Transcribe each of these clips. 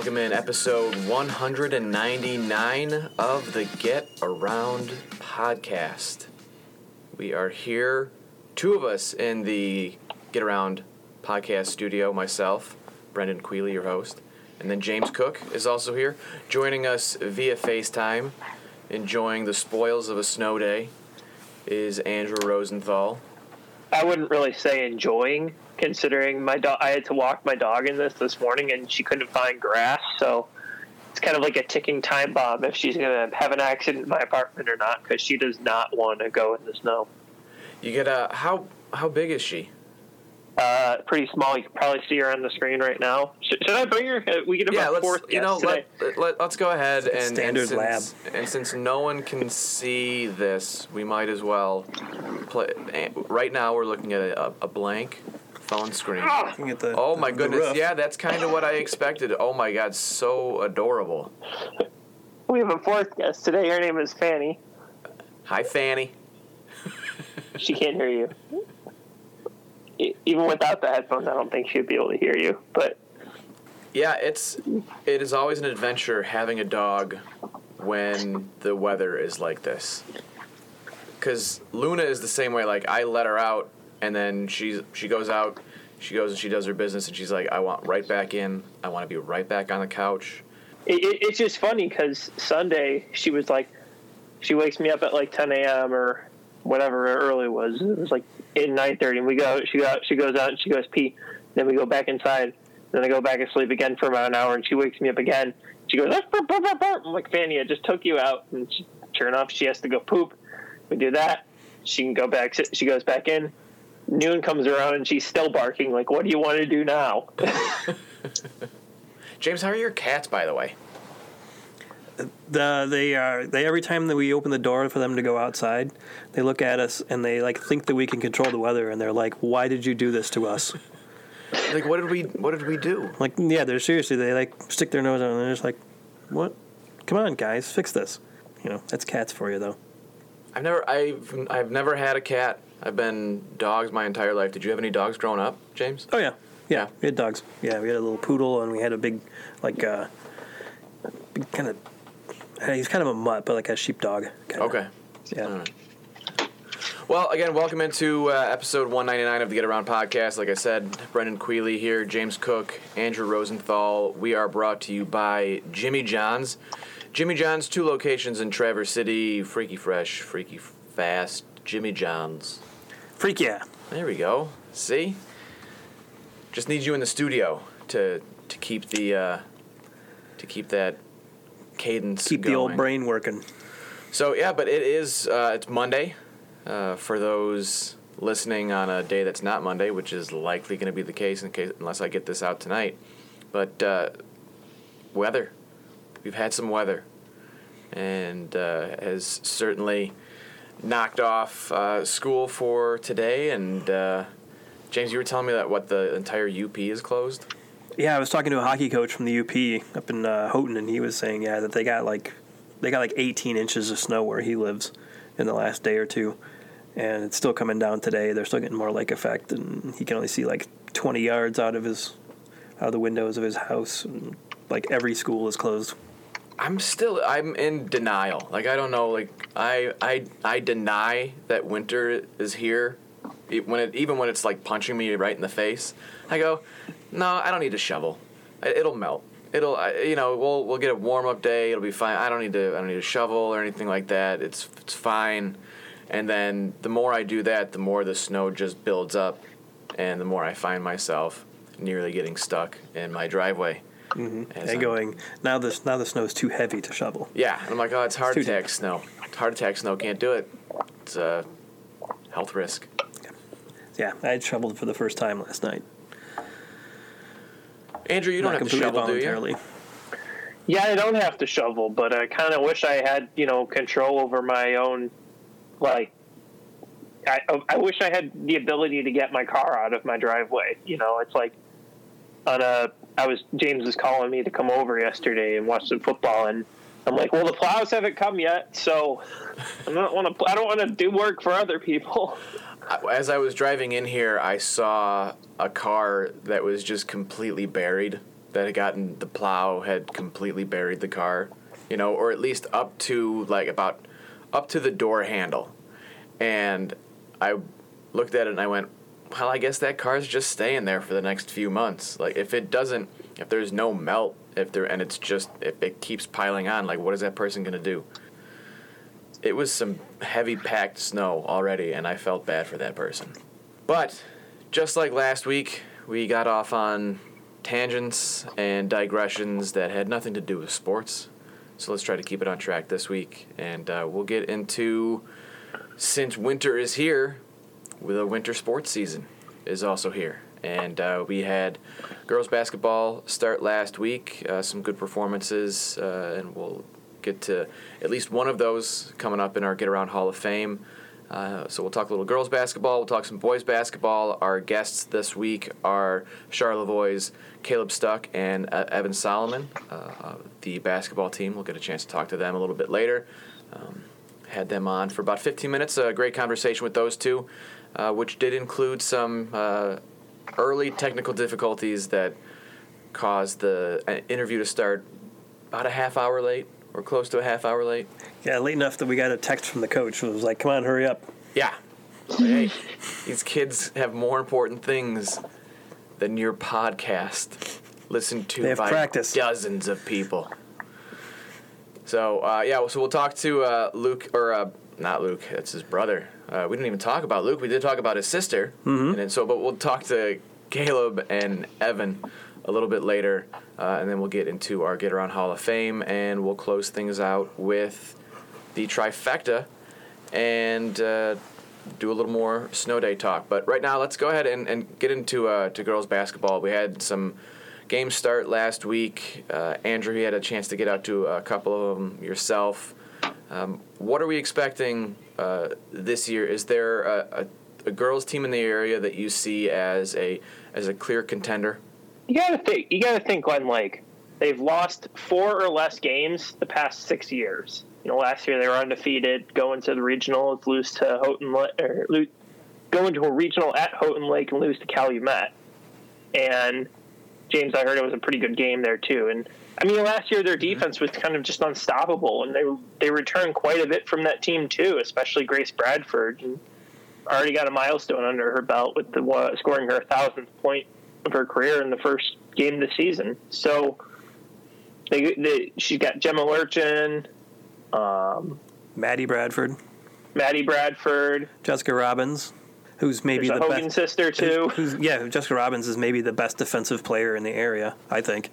Welcome in episode 199 of the Get Around podcast. We are here, two of us in the Get Around podcast studio, myself, Brendan Queely, your host, and then James Cook is also here, joining us via FaceTime, enjoying the spoils of a snow day, is Andrew Rosenthal. I wouldn't really say enjoying, considering my dog. I had to walk my dog in this this morning, and she couldn't find grass. So it's kind of like a ticking time bomb if she's going to have an accident in my apartment or not, because she does not want to go in the snow. You get a how how big is she? Uh, pretty small. You can probably see her on the screen right now. Should, should I bring her? Uh, We get yeah, about let's fourth you know guest today. let, let, let's go ahead like and standard and since, and since no one can see this, we might as well play. eh, Right now, we're looking at a, a blank phone screen. Ah! Looking at the, Oh the- my the goodness! roof. Yeah, that's kind of what I expected. Oh my god, so adorable. We have a fourth guest today. Her name is Fanny. Hi, Fanny. She can't hear you. Even without the headphones, I don't think she'd be able to hear you. But Yeah, it's it is always an adventure having a dog when the weather is like this. Cause Luna is the same way. Like I let her out, and then she's she goes out, she goes and she does her business, and she's like, I want right back in. I want to be right back on the couch. it, it, it's just funny because Sunday she was like, she wakes me up at like 10 a.m. or whatever early was. It was like in 9:30, and we go. She go. She goes out and she goes pee. Then we go back inside. Then I go back and sleep again for about an hour, and she wakes me up again. She goes, "Ah, burp, burp, burp, burp." I'm like, Fanny, I just took you out, and she, sure enough, she has to go poop. We do that. She can go back. She goes back in. Noon comes around and she's still barking. Like, what do you want to do now? James, how are your cats, by the way? The, they are they every time that we open the door for them to go outside, they look at us and they like think that we can control the weather and they're like, "Why did you do this to us?" Like, what did we what did we do? like, yeah, they're seriously they like stick their nose out and they're just like, "What? Come on, guys, fix this." You know, that's cats for you though. I've never I've I've never had a cat. I've been dogs my entire life. Did you have any dogs growing up, James? Oh yeah, Yeah. we had dogs. Yeah, we had a little poodle and we had a big, like, uh, big kind of. He's kind of a mutt, but like a sheepdog. Kinda. Okay. Yeah. Right. Well, again, welcome into uh, episode 199 of the Get Around podcast. Like I said, Brendan Queely here, James Cook, Andrew Rosenthal. We are brought to you by Jimmy John's. Jimmy John's, two locations in Traverse City Freaky Fresh, Freaky Fast, Jimmy John's. Freak yeah. There we go. See? Just need you in the studio to to keep the uh, to keep that cadence Keep going. the old brain working. So yeah, but it is uh, it's Monday uh, for those listening on a day that's not Monday, which is likely going to be the case in case unless I get this out tonight. But uh, weather, we've had some weather, and uh, has certainly knocked off uh, school for today. And uh, James, you were telling me that what the entire UP is closed. Yeah, I was talking to a hockey coach from the UP up in uh, Houghton, and he was saying, yeah, that they got like they got like 18 inches of snow where he lives in the last day or two, and it's still coming down today. They're still getting more lake effect, and he can only see like 20 yards out of his out of the windows of his house. And, like every school is closed. I'm still I'm in denial. Like I don't know. Like I I I deny that winter is here. It, when it even when it's like punching me right in the face, I go, no, I don't need to shovel. It'll melt. It'll you know we'll we'll get a warm up day. It'll be fine. I don't need to I don't need to shovel or anything like that. It's it's fine. And then the more I do that, the more the snow just builds up, and the more I find myself nearly getting stuck in my driveway. As and I'm- going now this now the snow is too heavy to shovel. yeah, and I'm like, oh, it's heart too attack snow. It's heart attack snow can't do it. It's a health risk. Yeah, I had shoveled for the first time last night. Andrew, you don't have to completely shovel, do you? voluntarily. Yeah, I don't have to shovel, but I kind of wish I had, you know, control over my own, like, I, I wish I had the ability to get my car out of my driveway. You know, it's like on a, I was, James was calling me to come over yesterday and watch some football, and I'm like, well, the plows haven't come yet, so I don't want to, I don't want to do work for other people. As I was driving in here, I saw a car that was just completely buried that had gotten the plow had completely buried the car, you know, or at least up to like about up to the door handle. And I looked at it and I went, well, I guess that car's just staying there for the next few months. Like if it doesn't, if there's no melt, if there and it's just if it keeps piling on, like what is that person gonna do? It was some heavy packed snow already, and I felt bad for that person. But just like last week, we got off on tangents and digressions that had nothing to do with sports. So let's try to keep it on track this week, and uh, we'll get into since winter is here, a winter sports season is also here. And uh, we had girls basketball start last week, uh, some good performances, uh, and we'll get to at least one of those coming up in our Get Around Hall of Fame. Uh, so we'll talk a little girls basketball, we'll talk some boys basketball. Our guests this week are Charlevoix's Caleb Stuck and uh, Evan Solomon, uh, the basketball team. We'll get a chance to talk to them a little bit later. Um, had them on for about 15 minutes. A great conversation with those two, uh, which did include some uh, early technical difficulties that caused the uh, interview to start about a half hour late or close to a half hour late. Yeah, late enough that we got a text from the coach. It was like, "Come on, hurry up." Yeah. hey, these kids have more important things than your podcast listened to by practice. dozens of people. So uh, yeah, so we'll talk to uh, Luke or uh, not Luke. That's his brother. Uh, we didn't even talk about Luke. We did talk about his sister. Mm-hmm. And then, so, but we'll talk to Caleb and Evan a little bit later, uh, and then we'll get into our Get Around Hall of Fame, and we'll close things out with the trifecta, and uh, do a little more snow day talk. But right now, let's go ahead and, and get into uh, to girls basketball. We had some games start last week. Uh, Andrew, you had a chance to get out to a couple of them yourself. Um, what are we expecting uh, this year? Is there a, a, a girls team in the area that you see as a as a clear contender? You gotta think. You gotta think, Glen Lake. They've lost four or less games the past six years. You know, last year they were undefeated, going to the regionals, lose to Houghton, or lose, go into a regional at Houghton Lake and lose to Calumet. And James, I heard it was a pretty good game there too. And I mean, last year their defense was kind of just unstoppable, and they they returned quite a bit from that team too, especially Grace Bradford. And already got a milestone under her belt with the uh, scoring her thousandth point of her career in the first game of the season. So they, they she's got Gemma Lurchin, um, Maddie Bradford, Maddie Bradford, Jessica Robbins, who's maybe there's the Hogan best. sister too. Who's, yeah, Jessica Robbins is maybe the best defensive player in the area. I think.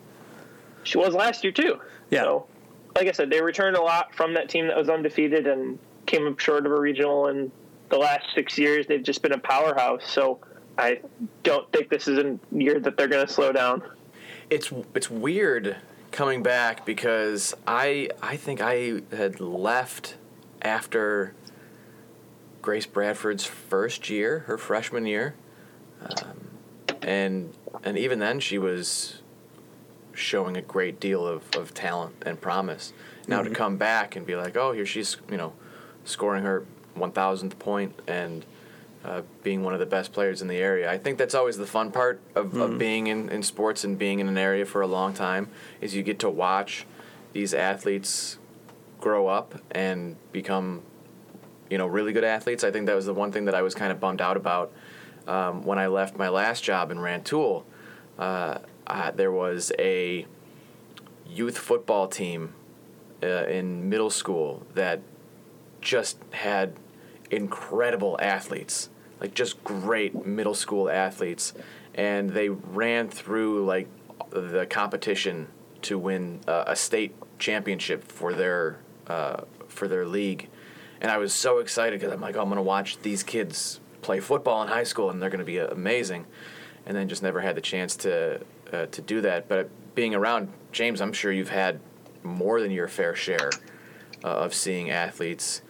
She was last year too. Yeah. So, like I said, they returned a lot from that team that was undefeated and came up short of a regional. And the last six years, they've just been a powerhouse. So I don't think this is a year that they're going to slow down. It's it's weird coming back because I I think I had left after Grace Bradford's first year, her freshman year, um, and and even then she was showing a great deal of, of talent and promise. Now to come back and be like, oh, here she's you know scoring her one thousandth point and uh, being one of the best players in the area. I think that's always the fun part of, of being in, in sports and being in an area for a long time is you get to watch these athletes grow up and become you know really good athletes. I think that was the one thing that I was kind of bummed out about um, when I left my last job in Rantoul. Uh, uh, there was a youth football team uh, in middle school that just had incredible athletes, like just great middle school athletes, and they ran through like the competition to win uh, a state championship for their uh, for their league, and I was so excited because I'm like, oh, I'm gonna watch these kids play football in high school, and they're gonna be amazing, and then just never had the chance to uh, to do that. But being around James, I'm sure you've had more than your fair share uh, of seeing athletes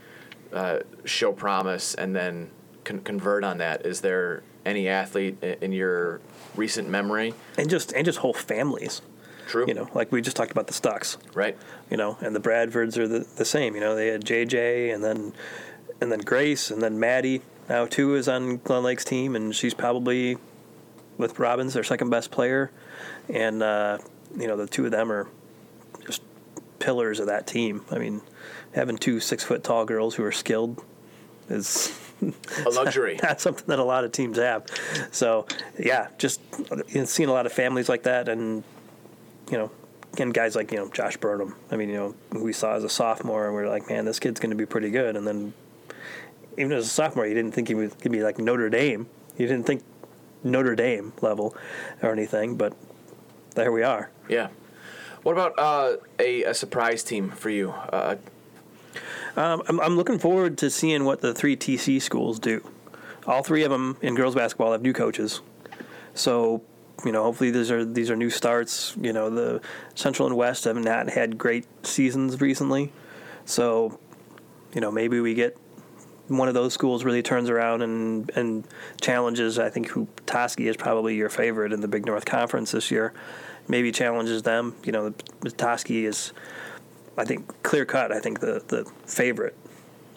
uh, show promise and then con- convert on that. Is there any athlete in, your recent memory? And just and just whole families. True. You know, like we just talked about the Stucks. Right. You know, and the Bradfords are the, the same. You know, they had JJ and then and then Grace and then Maddie now too is on Glen Lake's team and she's probably with Robbins their second best player. And uh, you know, the two of them are just pillars of that team. I mean, having two six foot tall girls who are skilled is A luxury. That's something that a lot of teams have. So, yeah, just you know, seeing a lot of families like that, and you know, and guys like you know Josh Burnham. I mean, you know, we saw as a sophomore, and we are like, man, this kid's going to be pretty good. And then, even as a sophomore, you didn't think he was going to be like Notre Dame. You didn't think Notre Dame level or anything, but there we are. Yeah. What about uh, a, a surprise team for you? Uh, um, I'm, I'm looking forward to seeing what the three TC schools do. All three of them in girls basketball have new coaches, so you know hopefully these are these are new starts. You know the Central and West have not had great seasons recently, so you know maybe we get one of those schools really turns around and and challenges. I think who Petoskey is probably your favorite in the Big North Conference this year. Maybe challenges them. You know, Petoskey is I think clear cut. I think the the favorite.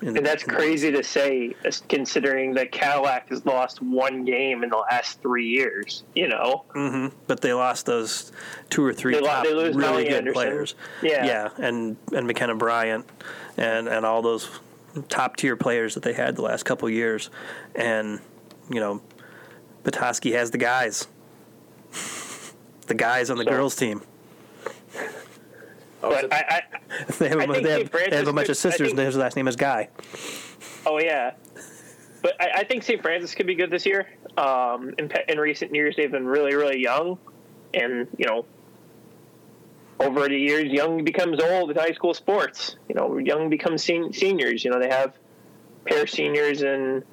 and that's crazy to say, considering that Cadillac has lost one game in the last three years. You know. Mm-hmm. But they lost those two or three they top lo- really good Anderson. players. Yeah. Yeah, and and McKenna Bryant, and and all those top tier players that they had the last couple years, and you know, Petoskey has the guys. the guys on the so, girls team. Oh, but I, I, they have, a, they have, they have a bunch could, of sisters, think, and his last name is Guy. Oh yeah, but I, I think St. Francis could be good this year. Um, in, in recent years, they've been really, really young, and you know, over the years, young becomes old in high school sports. You know, young becomes sen- seniors. You know, they have pair seniors in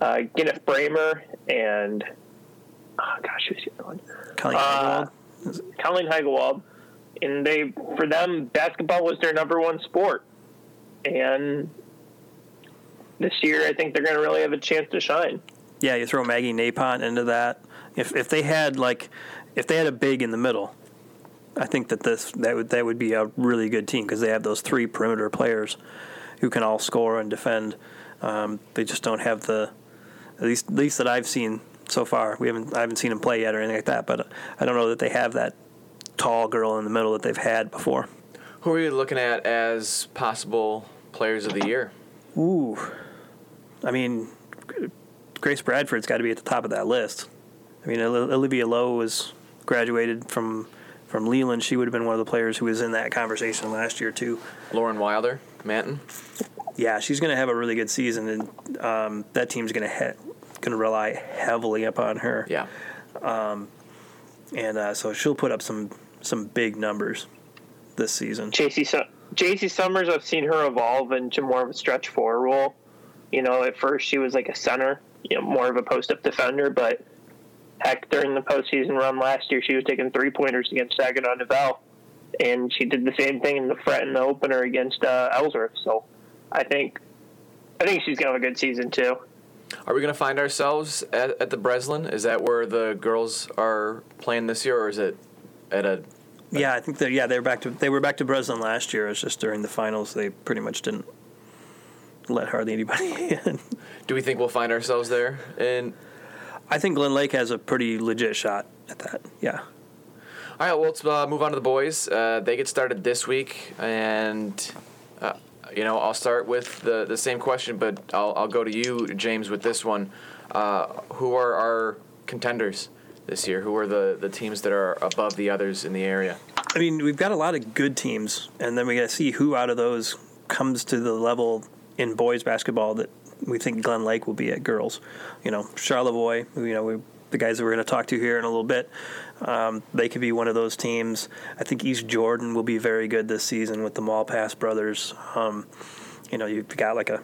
uh, Gwyneth Bramer and oh gosh, who's the other one? Colleen uh, Heigewald and they for them basketball was their number one sport and this year i think they're going to really have a chance to shine yeah you throw maggie napont into that if if they had like if they had a big in the middle i think that this that would that would be a really good team because they have those three perimeter players who can all score and defend um, they just don't have the at least at least that i've seen so far we haven't i haven't seen them play yet or anything like that but i don't know that they have that tall girl in the middle that they've had before. Who are you looking at as possible players of the year? Ooh, I mean, Grace Bradford's got to be at the top of that list. I mean, Olivia Lowe was graduated from from Leland. She would have been one of the players who was in that conversation last year too. Lauren Wilder, Manton. Yeah, she's going to have a really good season, and um, that team's going to he- going to rely heavily upon her. Yeah. Um, and uh, so she'll put up some some big numbers this season. JC Su- JC Summers, I've seen her evolve into more of a stretch four role. You know, at first she was like a center, you know, more of a post up defender, but heck, during the postseason run last year, she was taking three pointers against Saginaw Nouvel, and she did the same thing in the fret in the opener against uh, Ellsworth. So, I think, I think she's gonna have a good season too. Are we going to find ourselves at, at the Breslin? Is that where the girls are playing this year, or is it at a yeah, I think that yeah they were back to they were back to Breslin last year. It's just during the finals they pretty much didn't let hardly anybody in. Do we think we'll find ourselves there? And I think Glen Lake has a pretty legit shot at that. Yeah. All right, well, let's uh, move on to the boys. Uh, they get started this week, and uh, you know I'll start with the the same question, but I'll I'll go to you, James, with this one. Uh, who are our contenders? this year? Who are the, the teams that are above the others in the area? I mean, we've got a lot of good teams, and then we got to see who out of those comes to the level in boys basketball that we think Glen Lake will be at girls. You know, Charlevoix, you know, we, the guys that we're going to talk to here in a little bit, um, they could be one of those teams. I think East Jordan will be very good this season with the Malpass brothers. Um, you know, you've got like a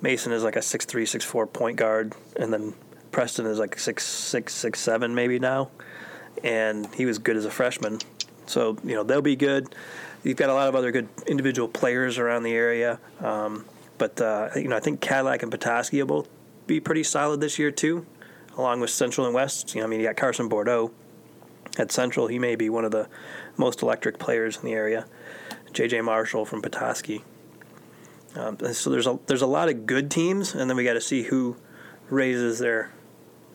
Mason is like a six three, six four point guard, and then Preston is like six six six seven maybe now, and he was good as a freshman. So you know they'll be good. You've got a lot of other good individual players around the area, um, but uh, you know I think Cadillac and Petoskey will both be pretty solid this year too, along with Central and West. You know I mean you got Carson Bordeaux at Central. He may be one of the most electric players in the area. J.J. Marshall from Petoskey. Um, so there's a there's a lot of good teams, and then we got to see who raises their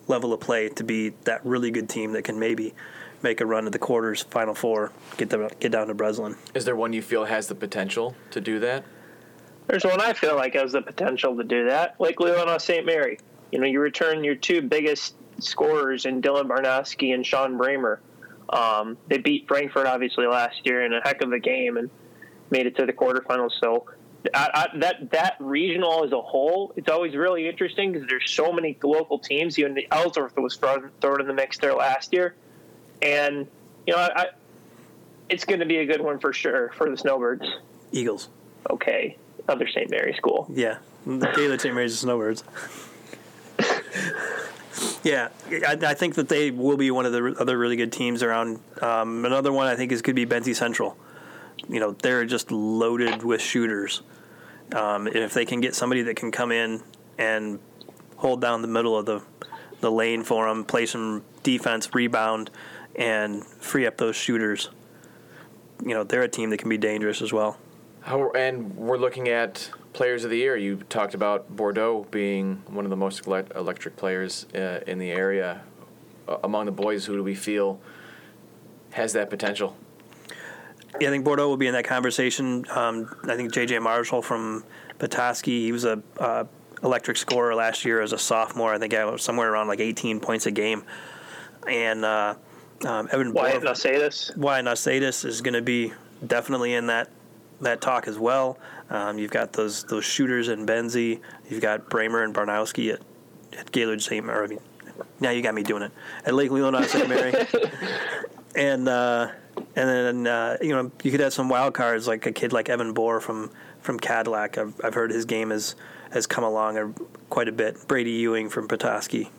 level of play to be that really good team that can maybe make a run at the quarters, final four, get them get down to Breslin. Is there one you feel has the potential to do that? There's one I feel like has the potential to do that, like Leelanau St. Mary. You know, you return your two biggest scorers in Dylan Barnowski and Sean Bramer. Um, they beat Frankfort obviously last year in a heck of a game and made it to the quarterfinals. So I, I, that that regional as a whole, it's always really interesting because there's so many local teams. Even the Ellsworth was thrown, thrown in the mix there last year, and you know, I, it's going to be a good one for sure for the Snowbirds. Eagles. Okay, other St. Mary school. Yeah, the Gaylord St. Mary's Snowbirds. yeah, I, I, think that they will be one of the other really good teams around. Um, another one I think is could be Benzie Central. You know, they're just loaded with shooters. Um, and if they can get somebody that can come in and hold down the middle of the the lane for them, play some defense, rebound, and free up those shooters, you know, they're a team that can be dangerous as well. How, and we're looking at players of the year. You talked about Bordeaux being one of the most electric players uh, in the area. Uh, among the boys, who do we feel has that potential? Yeah, I think Bordeaux will be in that conversation. Um, I think J.J. Marshall from Petoskey, he was a uh, electric scorer last year as a sophomore. I think I was somewhere around like 18 points a game. And uh, um, Evan Wyatt Nausatis. Wyatt Nausatis is going to be definitely in that that talk as well. Um, you've got those those shooters in Benzie. You've got Bramer and Barnowski at, at Gaylord St. Mary. I mean, now you got me doing it at Lake Leelanau St. Mary. and uh, and then uh, you know you could have some wild cards like a kid like Evan Bohr from from Cadillac. I've, I've heard his game has has come along quite a bit. Brady Ewing from Petoskey.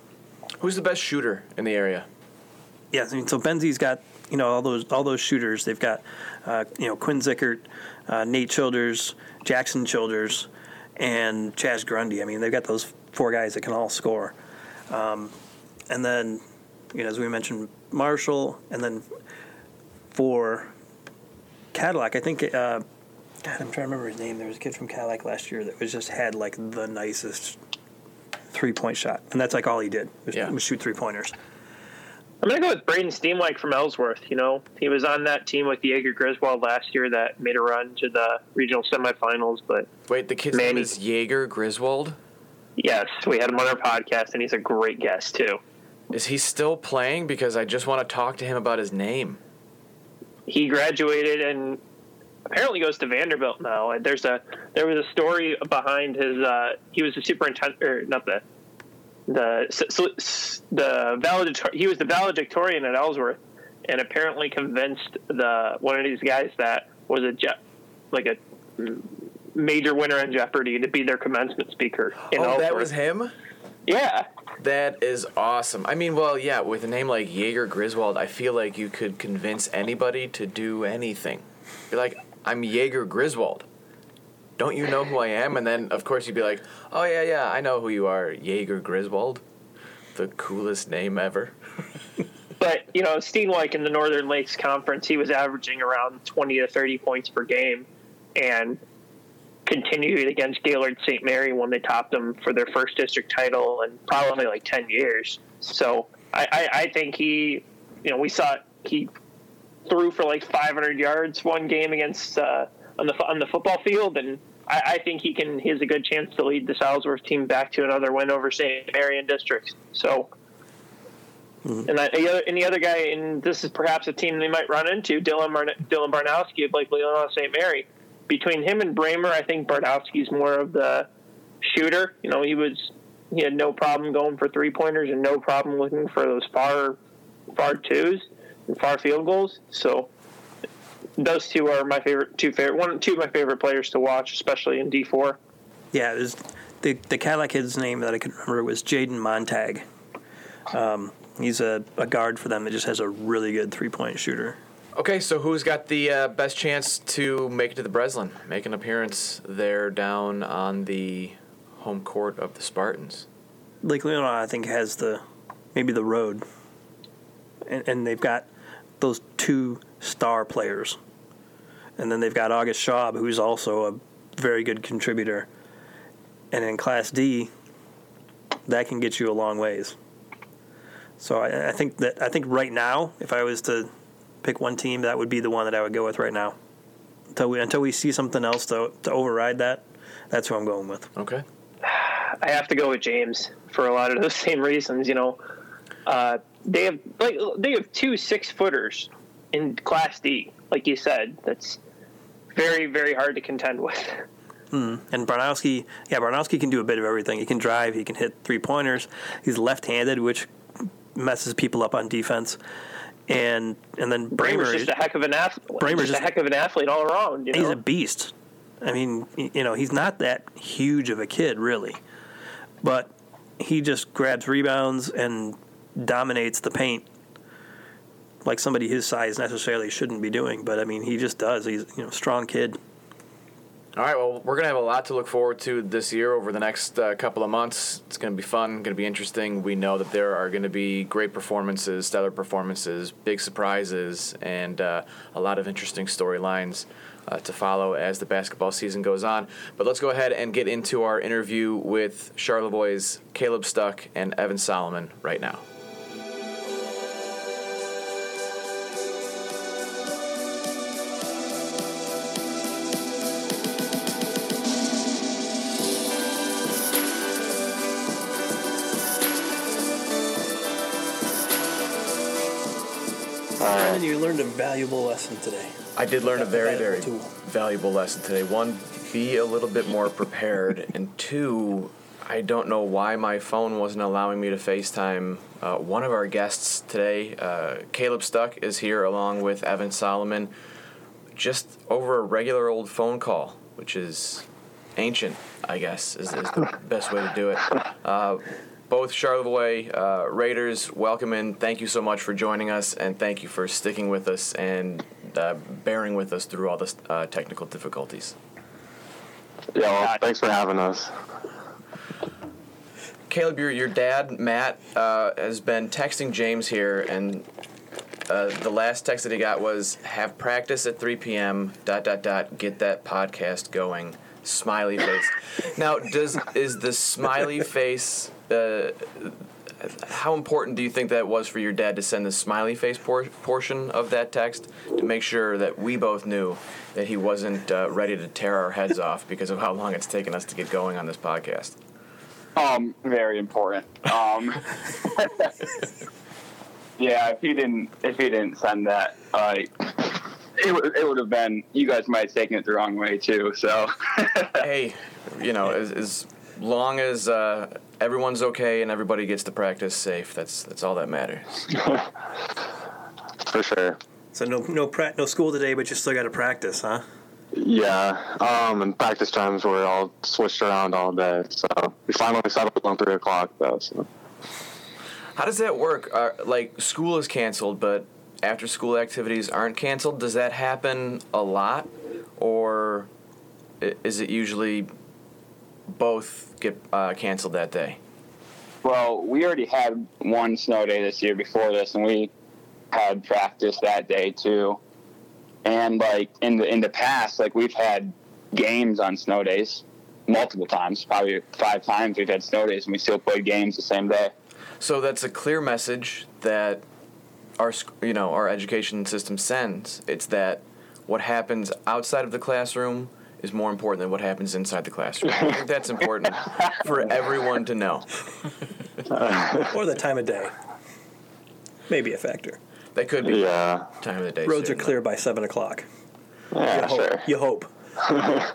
Who's the best shooter in the area? Yeah, I mean, so Benzie's got you know all those all those shooters. They've got uh, you know Quinn Zickert, uh, Nate Childers, Jackson Childers, and Chaz Grundy. I mean, they've got those four guys that can all score. Um, and then, you know, as we mentioned, Marshall, and then for Cadillac, I think. Uh, God, I'm trying to remember his name. There was a kid from Cadillac last year that was just had like the nicest three point shot, and that's like all he did was, yeah. was shoot three pointers. I'm gonna go with Braden Steenwijk from Ellsworth. You know, he was on that team with Jaeger Griswold last year that made a run to the regional semifinals. But wait, the kid's name is Jaeger Griswold. Yes, we had him on our podcast, and he's a great guest too. Is he still playing? Because I just want to talk to him about his name. He graduated and apparently goes to Vanderbilt now. There's a there was a story behind his. Uh, he was the superintendent, or not the the so, the valedictorian. He was the valedictorian at Ellsworth, and apparently convinced the one of these guys that was a Je- like a major winner in Jeopardy to be their commencement speaker. oh, Ellsworth. that was him. Yeah. That is awesome. I mean, well, yeah, with a name like Jaeger Griswold, I feel like you could convince anybody to do anything. Be like, I'm Jaeger Griswold don't you know who I am? And then, of course, you'd be like, oh, yeah, yeah, I know who you are, Jaeger Griswold. The coolest name ever. but, you know, Steenwijk in the Northern Lakes Conference, he was averaging around 20 to 30 points per game and continued against Gaylord St. Mary when they topped them for their first district title in probably like 10 years. So I, I, I think he, you know, we saw he threw for like 500 yards one game against uh, on the on the football field, and I, I think he can. He has a good chance to lead the Ellsworth team back to another win over St. Mary Marion District. So, mm-hmm. and any other, any other guy, and this is perhaps a team they might run into. Dylan Barn- Dylan Barnowski of Lake Leelanau St. Mary. Between him and Bramer, I think Barnowski's more of the shooter. You know, he was he had no problem going for three pointers and no problem looking for those far far twos and far field goals. So those two are my favorite two favorite one two of my favorite players to watch, especially in D four. Yeah, was, the the Cadillac kid's name that I can remember was Jaden Montag. Um, he's a, a guard for them that just has a really good three point shooter. Okay, so who's got the uh, best chance to make it to the Breslin, make an appearance there down on the home court of the Spartans? Lake Leelanau, I think, has the maybe the road, and, and they've got those two star players. And then they've got August Schaub, who's also a very good contributor. And in Class D, that can get you a long ways. So I, I think that I think right now, if I was to pick one team, that would be the one that I would go with right now. Until we until we see something else to to override that, that's who I'm going with. Okay. I have to go with James for a lot of those same reasons. You know, uh, they have like they have two six footers in Class D, like you said. That's very very hard to contend with. Hmm. And Barnowski, yeah, Barnowski can do a bit of everything. He can drive, he can hit three pointers. He's left-handed, which messes people up on defense. And and then Bramer's Bramer, just a heck of an athlete. Bramer's just, just- a heck of an athlete all around. You know? he's a beast. I mean, you know, he's not that huge of a kid, really, but he just grabs rebounds and dominates the paint like somebody his size necessarily shouldn't be doing. But I mean, he just does. He's you know, strong kid. All right, well, we're going to have a lot to look forward to this year over the next uh, couple of months. It's going to be fun, going to be interesting. We know that there are going to be great performances, stellar performances, big surprises, and uh, a lot of interesting storylines uh, to follow as the basketball season goes on. But let's go ahead and get into our interview with Charlevoix's Caleb Stuck and Evan Solomon right now. And you learned a valuable lesson today. I did learn a very, very Tool. valuable lesson today. One, be a little bit more prepared, and two, I don't know why my phone wasn't allowing me to FaceTime uh, one of our guests today. Uh, Caleb Stuck is here along with Evan Solomon, just over a regular old phone call, which is ancient, I guess, is, is the best way to do it. Uh, both Charlevoix uh, Raiders, welcome in. Thank you so much for joining us, and thank you for sticking with us and uh, bearing with us through all the uh, technical difficulties. Yeah, well, thanks for having us. Caleb, your, your dad, Matt, uh, has been texting James here, and uh, the last text that he got was have practice at 3 p.m. dot dot dot get that podcast going smiley face now does is the smiley face uh, how important do you think that was for your dad to send the smiley face por- portion of that text to make sure that we both knew that he wasn't uh, ready to tear our heads off because of how long it's taken us to get going on this podcast Um, very important. Um, yeah, if he didn't, if he didn't send that, uh, it would, it would have been. You guys might have taken it the wrong way too. So, hey, you know, as, as long as uh, everyone's okay and everybody gets to practice safe, that's that's all that matters. for sure. So no no pra- no school today, but you still got to practice, huh? Yeah. Um, and practice times were all switched around all day. So we finally settled on three o'clock though. So. How does that work? Uh, like school is canceled, but after school activities aren't canceled. Does that happen a lot, or is it usually both get uh, canceled that day? Well, we already had one snow day this year before this, and we had practice that day too. And like in the in the past, like we've had games on snow days multiple times, probably five times. We've had snow days, and we still played games the same day. So that's a clear message that our you know our education system sends. It's that what happens outside of the classroom is more important than what happens inside the classroom. I think that's important for everyone to know. Or the time of day. Maybe a factor. That could be Yeah. time of the day. Roads are certainly. clear by seven o'clock. Yeah. Hope- Sure. You hope.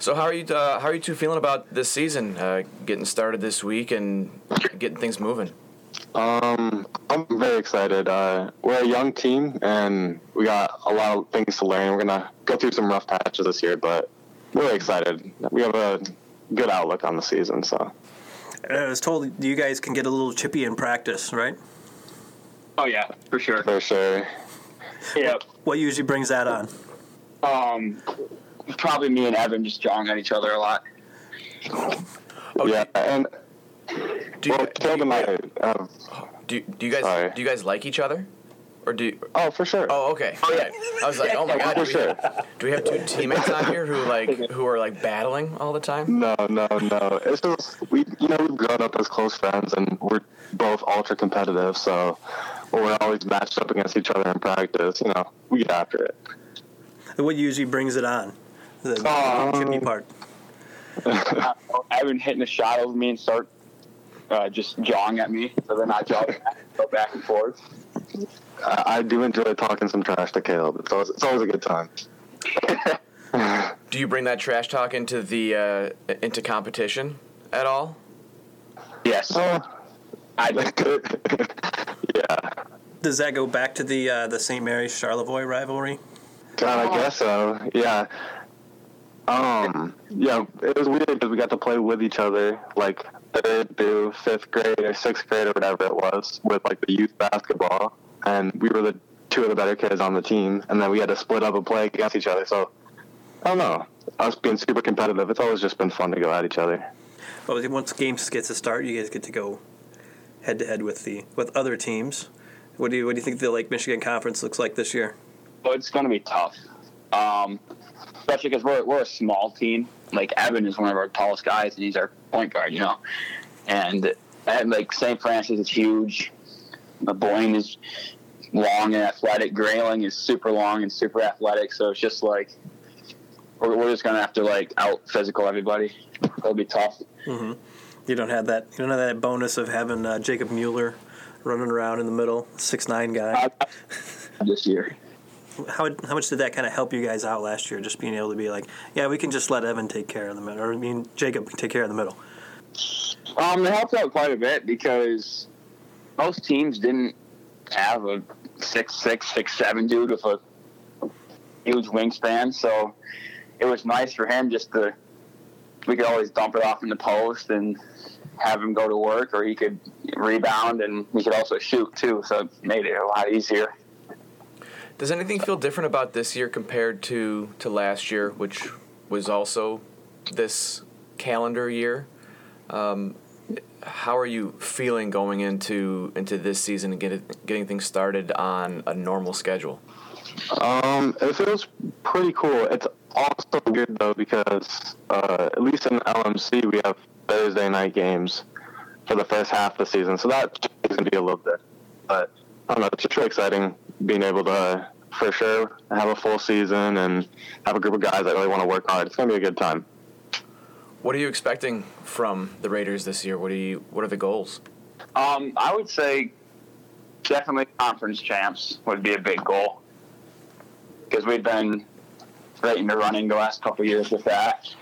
So how are you? Uh, how are you two feeling about this season? Uh, getting started this week and getting things moving. Um, I'm very excited. Uh, we're a young team, and we got a lot of things to learn. We're gonna go through some rough patches this year, but really excited. We have a good outlook on the season. So And I was told you guys can get a little chippy in practice, right? Oh yeah, for sure. for sure. Yep. What usually brings that on? Um, probably me and Evan just jawing at each other a lot. Oh, yeah, and Do you, well, do, Caleb you, and I have do, do you guys Sorry. do you guys like each other, or or do? You, Oh, for sure. oh, okay. Yeah. I was like, oh my god, for do we, sure. do we have two teammates on here who like who are like battling all the time? No, no, no. It's just we, you know, we've grown up as close friends, and we're both ultra competitive. So we're always matched up against each other in practice, you know, we get after it. What usually brings it on? The Um, chippy part. been hitting a shot over me and start uh, just jawing at me. So then I jaw back, go back and forth. I, I do enjoy talking some trash to Caleb. It's always, it's always a good time. Do you bring that trash talk into the uh, into competition at all? Yes. Oh, I yeah. Does that go back to the uh, the St. Mary's Charlevoix rivalry? God, I guess so. Yeah. Um. Yeah. It was weird because we got to play with each other, like third through fifth grade or sixth grade or whatever it was, with like the youth basketball, and we were the two of the better kids on the team, and then we had to split up and play against each other. So I don't know. Us being super competitive, it's always just been fun to go at each other. Well, once games get to start, you guys get to go head to head with the with other teams. What do you what do you think the Lake Michigan Conference looks like this year? Well, it's going to be tough, um, especially because we're we're a small team. Like Evan is one of our tallest guys, and he's our point guard, you know. And like St. Francis is huge. Boyne is long and athletic. Grayling is super long and super athletic. So it's just like we're, we're just gonna have to like out physical everybody. It'll be tough. You don't have that you don't have that bonus of having uh, Jacob Mueller running around in the middle, six nine guy. Uh, this year. How how much did that kind of help you guys out last year? Just being able to be like, yeah, we can just let Evan take care of the middle, or I mean Jacob can take care of the middle. Um, it helped out quite a bit because most teams didn't have a six six six seven dude with a huge wingspan, so it was nice for him just to we could always dump it off in the post and have him go to work, or he could rebound and he could also shoot too, so it made it a lot easier. Does anything feel different about this year compared to to last year, which was also this calendar year? Um, how are you feeling going into into this season and getting getting things started on a normal schedule? Um, it feels pretty cool. It's also weird though because uh, at least in LMC we have Thursday night games for the first half of the season, so that is going to be a little bit. But I don't know. It's just really exciting being able to, for sure, have a full season and have a group of guys that really want to work hard. It's going to be a good time. What are you expecting from the Raiders this year? What are you What are the goals? Um, I would say definitely conference champs would be a big goal because we've been right in the running the last couple of years with that,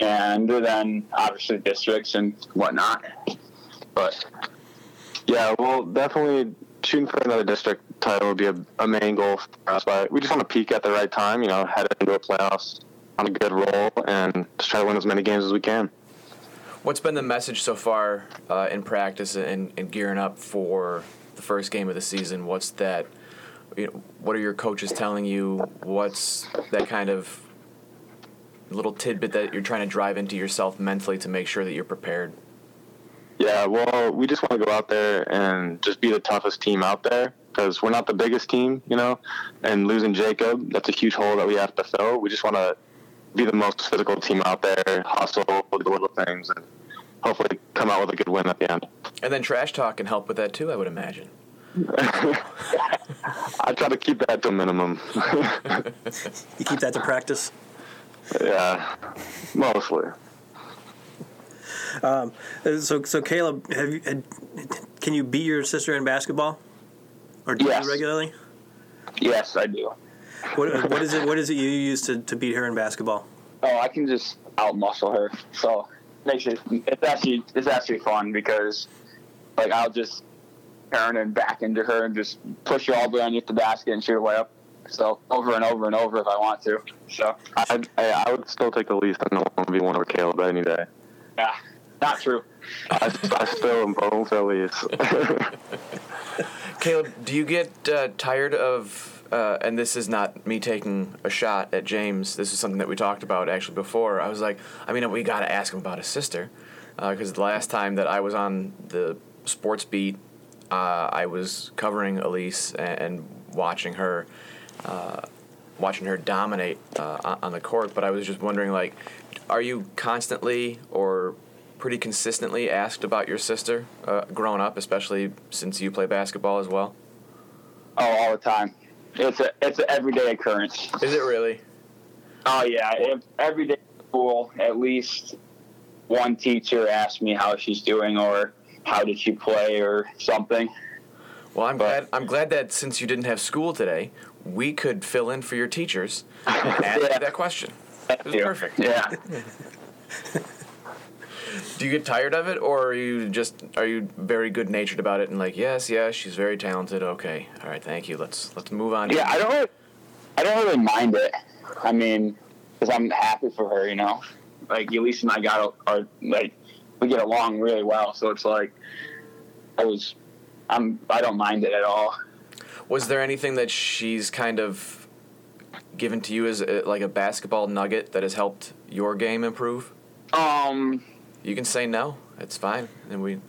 and then obviously districts and whatnot. But Yeah, well, definitely shooting for another district title would be a, a main goal for us. But we just want to peak at the right time, you know, head into a playoffs on a good roll and just try to win as many games as we can. What's been the message so far uh, in practice and, and gearing up for the first game of the season? What's that? You know, what are your coaches telling you? What's that kind of little tidbit that you're trying to drive into yourself mentally to make sure that you're prepared? Yeah, well, we just want to go out there and just be the toughest team out there because we're not the biggest team, you know. And losing Jacob, that's a huge hole that we have to fill. We just want to be the most physical team out there, hustle, do the little things, and hopefully come out with a good win at the end. And then trash talk can help with that too, I would imagine. I try to keep that to a minimum. You keep that to practice. yeah, mostly. Uh, So so Caleb, have you had, can you beat your sister in basketball, or do Yes. you regularly? yes, I do. What what is it? What is it you use to, to beat her in basketball? Oh, I can just out muscle her. So makes it it's actually it's actually fun because like I'll just turn and back into her and just push her all the way underneath the basket and shoot her way up. So over and over and over if I want to. So I, I, I would still take Elise in the one v one over Caleb any day. yeah, not true. I, I still am at. Caleb, do you get uh, tired of? Uh, and this is not me taking a shot at James. This is something that we talked about actually before. I was like, I mean, we got to ask him about his sister, because the last time that I was on the sports beat, uh, I was covering Elise and, and watching her, uh, watching her dominate uh, on the court. But I was just wondering, like, are you constantly or pretty consistently asked about your sister uh, growing up, especially since you play basketball as well? Oh, all the time. It's a it's an everyday occurrence. Is it really? Oh yeah, if every day at school, at least one teacher asks me how she's doing or how did she play or something. Well, I'm But- glad. I'm glad that since you didn't have school today, we could fill in for your teachers and ask Yeah. that question. It was perfect. Yeah. Do you get tired of it, or are you just are you very good natured about it and like, yes, yes, she's very talented. Okay, all right, thank you. Let's let's move on. Yeah, I don't. Really, I don't really mind it. I mean, because I'm happy for her. You know, like Elise and I got are like we get along really well. So it's like I was. I'm. I don't mind it at all. Was there anything that she's kind of given to you as a, like a basketball nugget that has helped your game improve? Um, You can say no. It's fine. And we.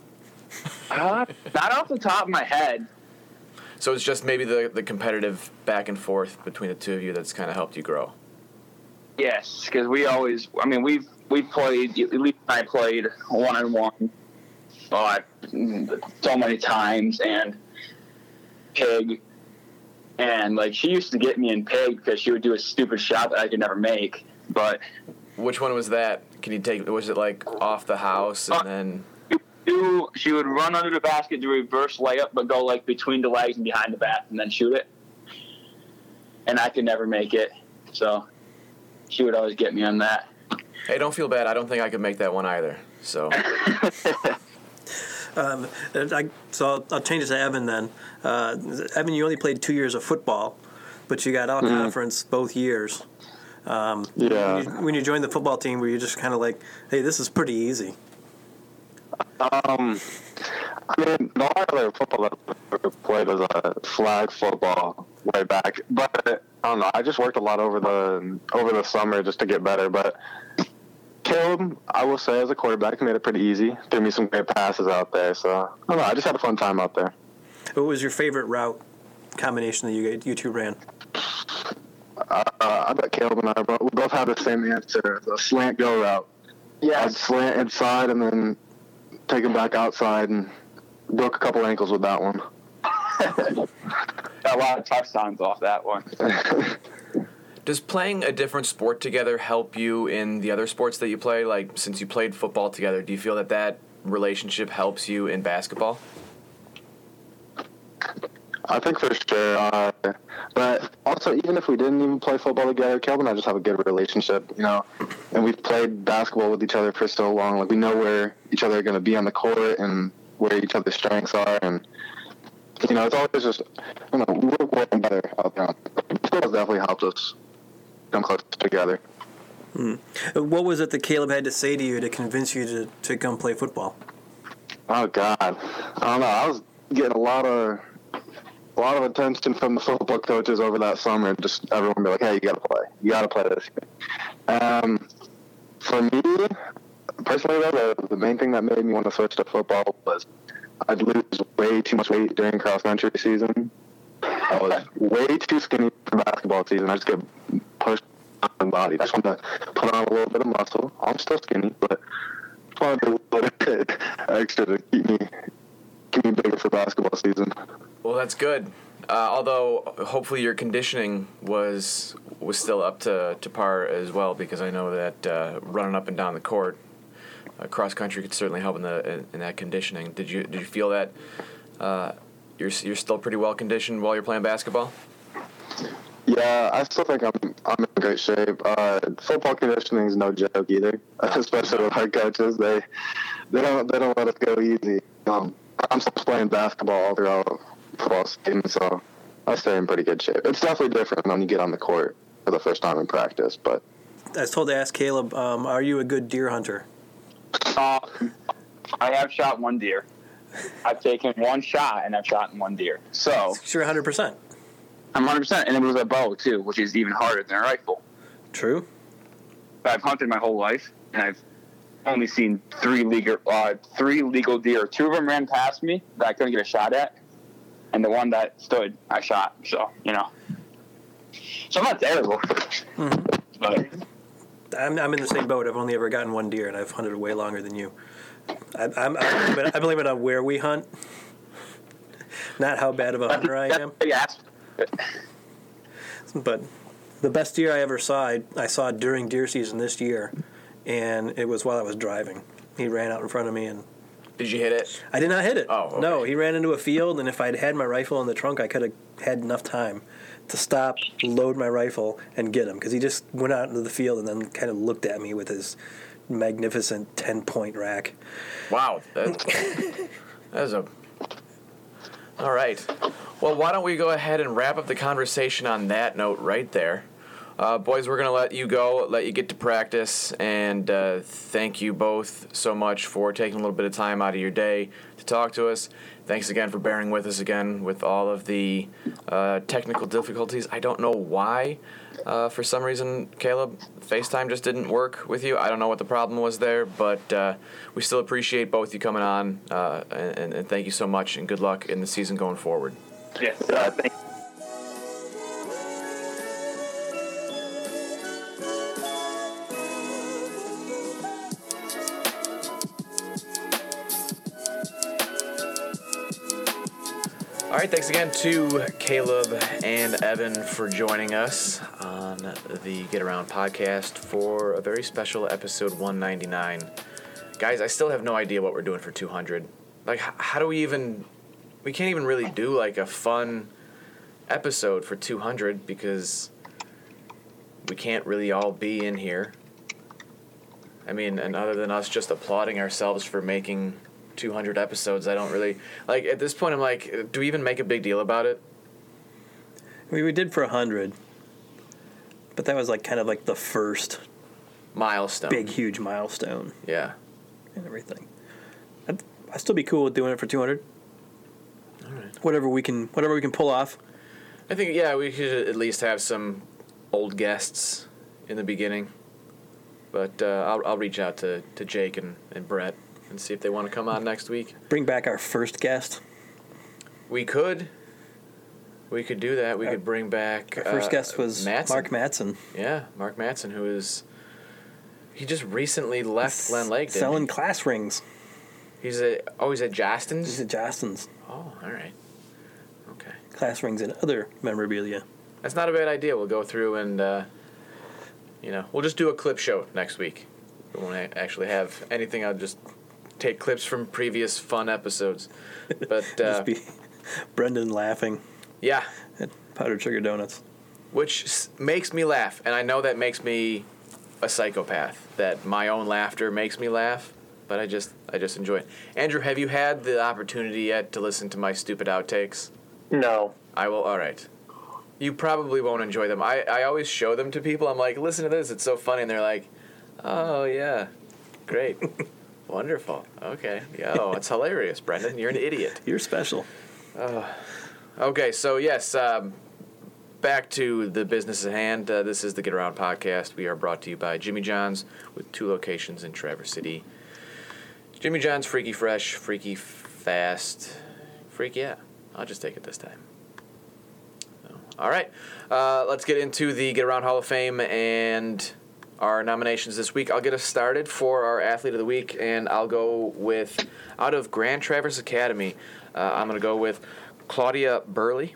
uh, not off the top of my head. So it's just maybe the the competitive back and forth between the two of you that's kind of helped you grow. Yes, because we always. I mean, we've we've played. Elise and I played one on one. Oh, so many times and pig, and like she used to get me in pig because she would do a stupid shot that I could never make. But Which one was that? Can you take? Was it like off the house and then? do she would run under the basket to reverse layup, but go like between the legs and behind the back, and then shoot it. And I could never make it, so she would always get me on that. Hey, don't feel bad. I don't think I could make that one either. So Um, and I, so I'll, I'll change it to Evan then. Uh, Evan, you only played two years of football, but you got all conference both years. Yeah. When you, when you joined the football team, were you just kind of like, hey, this is pretty easy? Um, I mean, the only other football that I ever played was a flag football way back. But I don't know. I just worked a lot over the over the summer just to get better. But Caleb, I will say, as a quarterback, made it pretty easy. Threw me some great passes out there. So I don't know. I just had a fun time out there. What was your favorite route combination that you you two ran? Uh, I bet Caleb and I both, we both had the same answer: the slant go route. I'd slant inside and then take him back outside and broke a couple ankles with that one. Got a lot of touchdowns off that one. Does playing a different sport together help you in the other sports that you play? Like, since you played football together, do you feel that that relationship helps you in basketball? I think for sure. Uh, but also, even if we didn't even play football together, Caleb and I just have a good relationship, you know. And we've played basketball with each other for so long. Like we know where each other are going to be on the court and where each other's strengths are, and you know, it's always just you know we work well together out there. Football has definitely helped us come close together. Uh, What was it that Caleb had to say to you to convince you to, to come play football? Oh God, I don't know. I was getting a lot of a lot of attention from the football coaches over that summer. Just everyone be like, "Hey, you got to play. You got to play this." Um, for me personally, though, the, main thing that made me want to switch to football was I'd lose way too much weight during cross country season. I was way too skinny for basketball season. I just get pushed on the body. I just want to put on a little bit of muscle. I'm still skinny, but just wanted a little bit extra to keep me me bigger for basketball season. Well, that's good. Uh, although hopefully your conditioning was was still up to, to par as well, because I know that uh, running up and down the court, uh, cross country could certainly help in the in, in that conditioning. Did you did you feel that uh, you're you're still pretty well conditioned while you're playing basketball? Yeah, I still think I'm I'm in great shape. Uh, football conditioning is no joke either, especially with our coaches. They they don't they don't let us go easy. Um, I'm still playing basketball all throughout football season, so I stay in pretty good shape. It's definitely different when you get on the court for the first time in practice, but I was told to ask Caleb, um, are you a good deer hunter? Uh, I have shot one deer. I've taken one shot and I've shot one deer. So you're 100%. I'm 100%, and it was a bow too, which is even harder than a rifle. True. But I've hunted my whole life, and I've only seen three legal uh, three legal deer. Two of them ran past me that I couldn't get a shot at, and the one that stood, I shot. So you know, so I'm not terrible. But I'm, I'm in the same boat. I've only ever gotten one deer, and I've hunted way longer than you. I, I'm, I'm, but I believe it on where we hunt, not how bad of a hunter I am. Yes. But the best deer I ever saw, I, I saw during deer season this year, and it was while I was driving. He ran out in front of me, and Did you hit it? I did not hit it. Oh, okay. No, he ran into a field, and if I'd had my rifle in the trunk, I could have had enough time to stop, load my rifle, and get him because he just went out into the field and then kind of looked at me with his magnificent 10 point rack. Wow. That, that is a. All right. Well, why don't we go ahead and wrap up the conversation on that note right there? Uh, boys, we're going to let you go, let you get to practice, and uh, thank you both so much for taking a little bit of time out of your day to talk to us. Thanks again for bearing with us again with all of the uh, technical difficulties. I don't know why. Uh, for some reason, Caleb, FaceTime just didn't work with you. I don't know what the problem was there, but uh, we still appreciate both you coming on, uh, and, and thank you so much, and good luck in the season going forward. Yes. Thank All right, thanks again to Caleb and Evan for joining us on the Get Around podcast for a very special episode 199. Guys, I still have no idea what we're doing for 200. Like, how do we even. We can't even really do like a fun episode for 200 because we can't really all be in here. I mean, and other than us just applauding ourselves for making 200 episodes, I don't really. Like, at this point, I'm like, do we even make a big deal about it? We, we did for 100, but that was like kind of like the first Milestone. big, huge milestone Yeah. and everything. I'd, I'd still be cool with doing it for 200. All right. Whatever we can, whatever we can pull off. I think, yeah, we could at least have some old guests in the beginning. But uh, I'll, I'll reach out to, to Jake and, and Brett and see if they want to come on next week. Bring back our first guest. We could. We could do that. We Our- could bring back. Our first uh, guest was Mattson. Mark Matson. Yeah, Mark Matson, who is. He just recently left Glen Lake. Selling he? class rings. He's a. Oh, he's at Jostens. He's at Jostens. Oh, all right. Okay, Class rings and other memorabilia. that's not a bad idea. We'll go through and, uh, you know, we'll just do a clip show next week. We won't actually have anything. I'll just take clips from previous fun episodes. But uh, Just be Brendan laughing yeah, at powdered sugar donuts. which s- makes me laugh, and I know that makes me a psychopath. That my own laughter makes me laugh, but I just I just enjoy it. Andrew, have you had the opportunity yet to listen to my stupid outtakes? No. I will. All right. You probably won't enjoy them. I, I always show them to people. I'm like, listen to this. It's so funny. And they're like, oh, yeah. Great. Wonderful. Okay. Yeah. Oh, it's hilarious, Brendan. You're an idiot. You're special. Okay. So, yes, um, back to the business at hand. Uh, this is the Get Around podcast. We are brought to you by Jimmy John's with two locations in Traverse City. Jimmy John's Freaky Fresh, Freaky Fast. Freak, yeah. I'll just take it this time. So, all right. Uh, let's get into the Get Around Hall of Fame and our nominations this week. I'll get us started for our Athlete of the Week, and I'll go with, out of Grand Traverse Academy, uh, I'm going to go with Claudia Burley.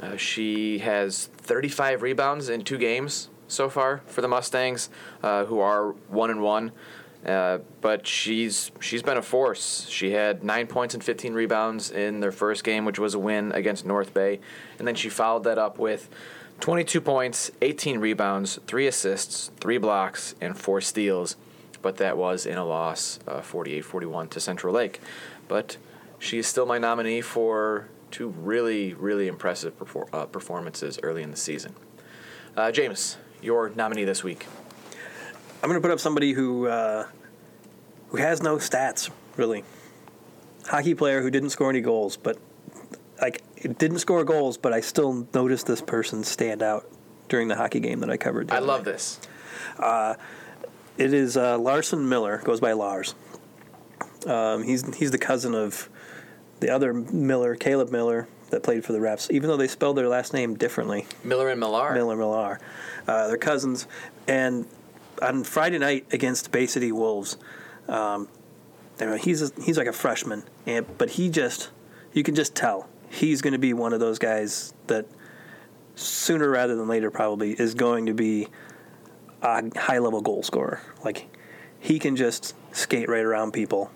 Uh, she has 35 rebounds in two games so far for the Mustangs, uh, who are one and one. Uh, but she's she's been a force. She had nine points and 15 rebounds in their first game, which was a win against North Bay, and then she followed that up with 22 points, 18 rebounds, three assists, three blocks, and four steals. But that was in a loss, uh, 48-41 to Central Lake. But she is still my nominee for two really really impressive perfor- uh, performances early in the season. Uh, James, your nominee this week. I'm going to put up somebody who uh, who has no stats really. Hockey player who didn't score any goals, but like didn't score goals, but I still noticed this person stand out during the hockey game that I covered. I love this. It is uh, Larson Miller. Goes by Lars. Um, he's he's the cousin of the other Miller, Caleb Miller, that played for the Refs, even though they spelled their last name differently. Miller and Millar. Miller Millar. Uh, they're cousins. And on Friday night against Bay City Wolves, um, he's a, he's like a freshman, and but he just you can just tell he's going to be one of those guys that sooner rather than later probably is going to be a high level goal scorer. Like he can just skate right around people,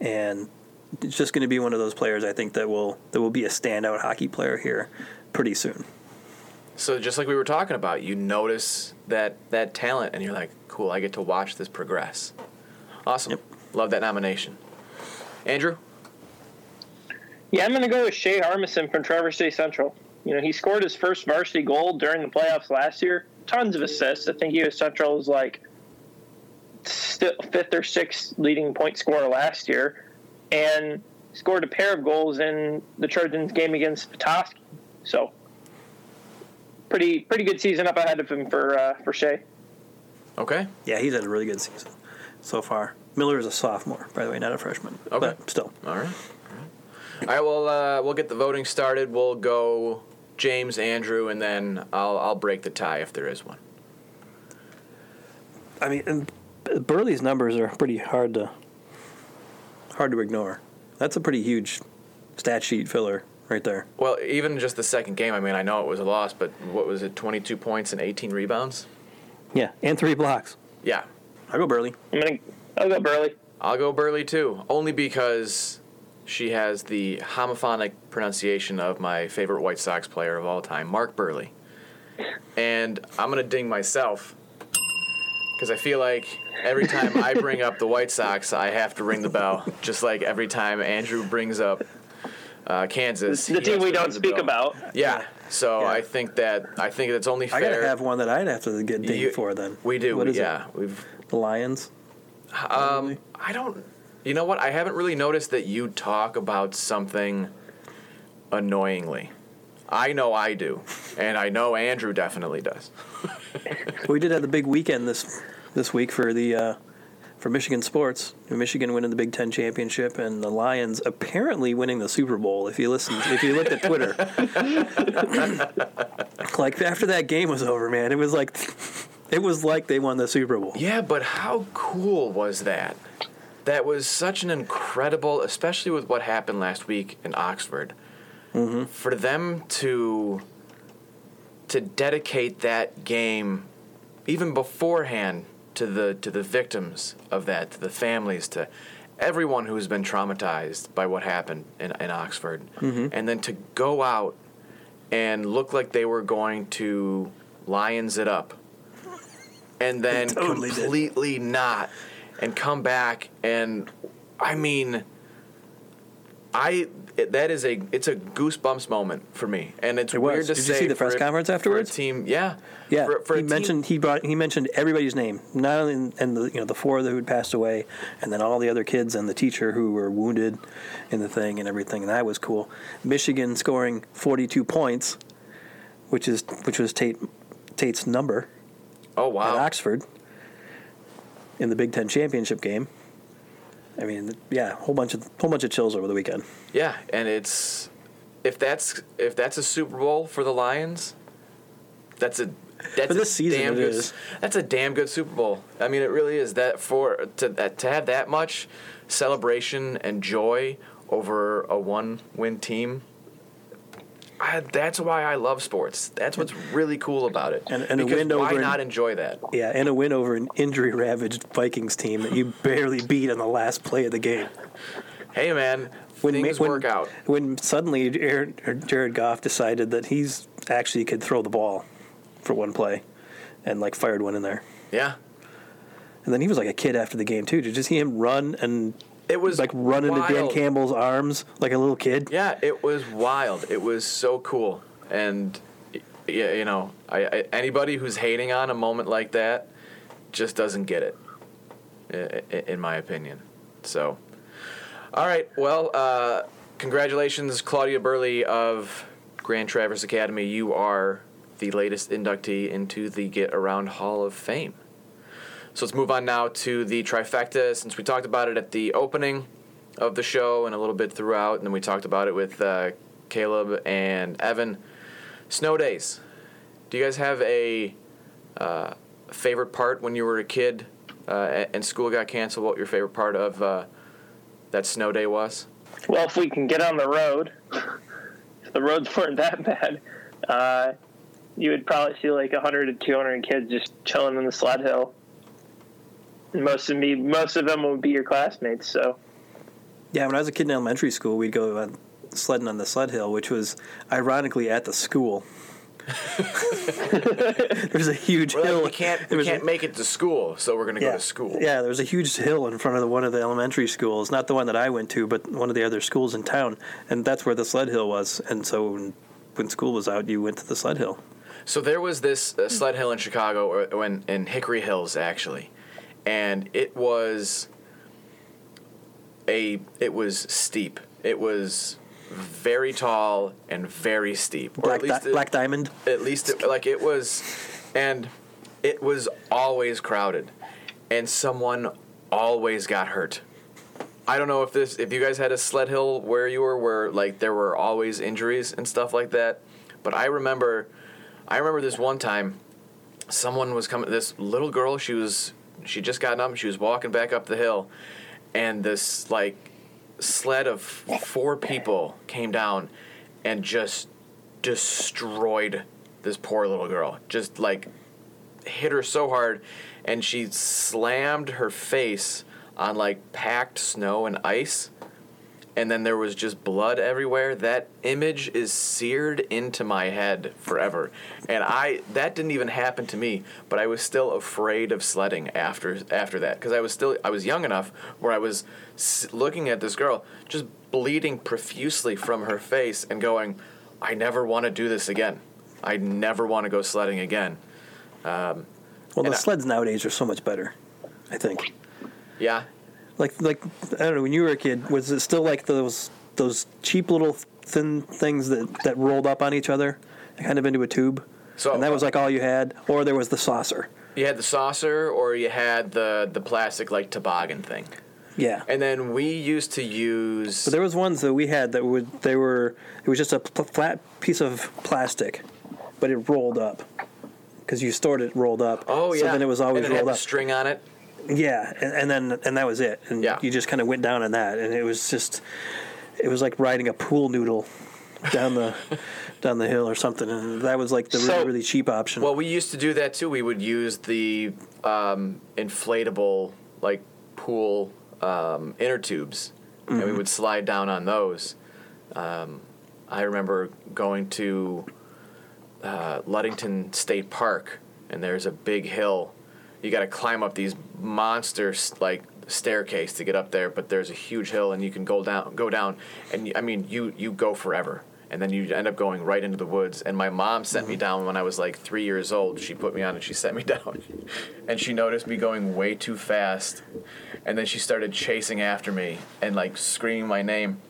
and it's just going to be one of those players I think that will that will be a standout hockey player here pretty soon. So just like we were talking about, you notice that that talent, and you're like, "Cool, I get to watch this progress." Awesome, Yep. love that nomination. Andrew, Yeah, I'm going to go with Shea Armisen from Traverse City Central. You know, he scored his first varsity goal during the playoffs last year. Tons of assists. I think he was Central's like st- fifth or sixth leading point scorer last year, and scored a pair of goals in the Trojans game against Petoskey. So, pretty pretty good season up ahead of him for uh, for Shea. okay, Yeah, he's had a really good season so far. Miller is a sophomore, by the way, not a freshman. Okay. But still. all right, all right. All right, well, uh, we'll get the voting started. We'll go James, Andrew, and then I'll I'll break the tie if there is one. I mean, and Burley's numbers are pretty hard to hard to ignore. That's a pretty huge stat sheet filler right there. Well, even just the second game. I mean, I know it was a loss, but what was it? Twenty-two points and eighteen rebounds. Yeah, and three blocks. Yeah, I go Burley. I'm gonna I'll go Burley. I'll go Burley too, only because she has the homophonic pronunciation of my favorite White Sox player of all time, Mark Buehrle. And I'm gonna ding myself because I feel like every time I bring up the White Sox, I have to ring the bell, just like every time Andrew brings up uh, Kansas. The he team we don't speak bell. about. Yeah. So Yeah. I think that I think it's only fair. I gotta have one that I'd have to get dinged You- for then. We do. What is yeah, we've it? The Lions. Um, I don't. You know what? I haven't really noticed that you talk about something annoyingly. I know I do, and I know Andrew definitely does. We did have the big weekend this this week for the uh, for Michigan sports. Michigan winning the Big Ten championship, and the Lions apparently winning the Super Bowl. If you listen, if you looked at Twitter, like after that game was over, man, it was like it was like they won the Super Bowl. Yeah, but how cool was that? That was such an incredible, especially with what happened last week in Oxford. Mm-hmm. For them to to dedicate that game, even beforehand, to the to the victims of that, to the families, to everyone who's been traumatized by what happened in, in Oxford, mm-hmm. and then to go out and look like they were going to lions it up, and then totally did. completely not, and come back and, I mean, I that is a it's a goosebumps moment for me, and it's It was. weird to Did say. you see the press a- conference afterwards? team, yeah, Yeah, For, for he team- mentioned he brought he mentioned everybody's name, not only in, and the you know the four who had passed away, and then all the other kids and the teacher who were wounded in the thing and everything, and that was cool. Michigan scoring forty two points, which is which was Tate Tate's number Oh wow! at! Oxford in the Big Ten championship game. I mean, yeah, whole bunch of whole bunch of chills over the weekend. Yeah, and it's if that's if that's a Super Bowl for the Lions, that's a that's For this a season, damn it good, is. That's a damn good Super Bowl. I mean, it really is. That for to that to have that much celebration and joy over a one-win team. I, that's why I love sports. That's what's really cool about it. And- and a win why over in- not enjoy that? Yeah, and a win over an injury ravaged Vikings team that you barely beat on the last play of the game. Hey man, when things when, work out. When suddenly Jared, Jared Goff decided that he's actually could throw the ball for one play, and like fired one in there, Yeah, and then he was like a kid after the game too. Did you see him run and it was like run into Dan. Campbell's arms like a little kid? Yeah, it was wild. It was so cool, and yeah, you know, I, I, anybody who's hating on a moment like that just doesn't get it, in my opinion. So, all right, well, uh, congratulations, Claudia Burley of Grand Traverse Academy. You are the latest inductee into the Get Around Hall of Fame. So let's move on now to the trifecta. Since we talked about it at the opening of the show and a little bit throughout, and then we talked about it with uh, Caleb, and Evan. Snow days. Do you guys have a uh, favorite part when you were a kid uh, and school got canceled? What your favorite part of uh, that snow day was? Well, if we can get on the road, if the roads weren't that bad, uh, you would probably see like 100 to 200 kids just chilling in the sled hill. And most of me, most of them would be your classmates. So Yeah, when I was a kid in elementary school, we'd go uh, sledding on the sled hill, which was ironically at the school. There's a huge We're like, hill. we can't we was can't make it to school, so we're gonna yeah, go to school. Yeah, there was a huge hill in front of the, one of the elementary schools, not the one that I went to, but one of the other schools in town, and that's where the sled hill was. And so when, when school was out, you went to the sled hill. So there was this uh, sled hill in Chicago, or, or in, in Hickory Hills actually, and it was a it was steep. It was very tall and very steep. Or Black, at least Di- it- Black Diamond. at least it, like it was and it was always crowded and someone always got hurt i don't know if this if you guys had a sled hill where you were where like there were always injuries and stuff like that but i remember i remember this one time someone was coming this little girl she was she just gotten up and she was walking back up the hill and this like sled of four people came down and just destroyed this poor little girl. Just like hit her so hard and she slammed her face on like packed snow and ice and then there was just blood everywhere. That image is seared into my head forever. And I that didn't even happen to me, but I was still afraid of sledding after after that because I was still I was young enough where I was s- looking at this girl just bleeding profusely from her face and going, I never want to do this again. I never want to go sledding again. Um, well, And the I- sleds nowadays are so much better, I think. Yeah. Like, like I don't know. When you were a kid, was it still like those those cheap little thin things that, that rolled up on each other, kind of into a tube? So- and that was like all you had, or there was the saucer. You had the saucer or you had the the plastic like toboggan thing. Yeah. And then we used to use But there was ones that we had that would they were it was just a pl- flat piece of plastic, but it rolled up because you stored it rolled up. Oh yeah. So then it was always and it rolled had up. string on it. Yeah, and, and then and that was it. And Yeah. you just kind of went down on that, and it was just it was like riding a pool noodle down the down the hill or something, and that was like the So- really really cheap option. Well, we used to do that too. We would use the um, inflatable like pool um, inner tubes, and Mm-hmm. we would slide down on those. Um, I remember going to uh, Ludington State Park, and there's a big hill. You got to climb up these monsters like staircase to get up there, but there's a huge hill, and you can go down, go down, and I mean, you you go forever, and then you end up going right into the woods. And my mom sent me mm-hmm. down when I was like three years old. She put me on and she sent me down, and she noticed me going way too fast, and then she started chasing after me and like screaming my name,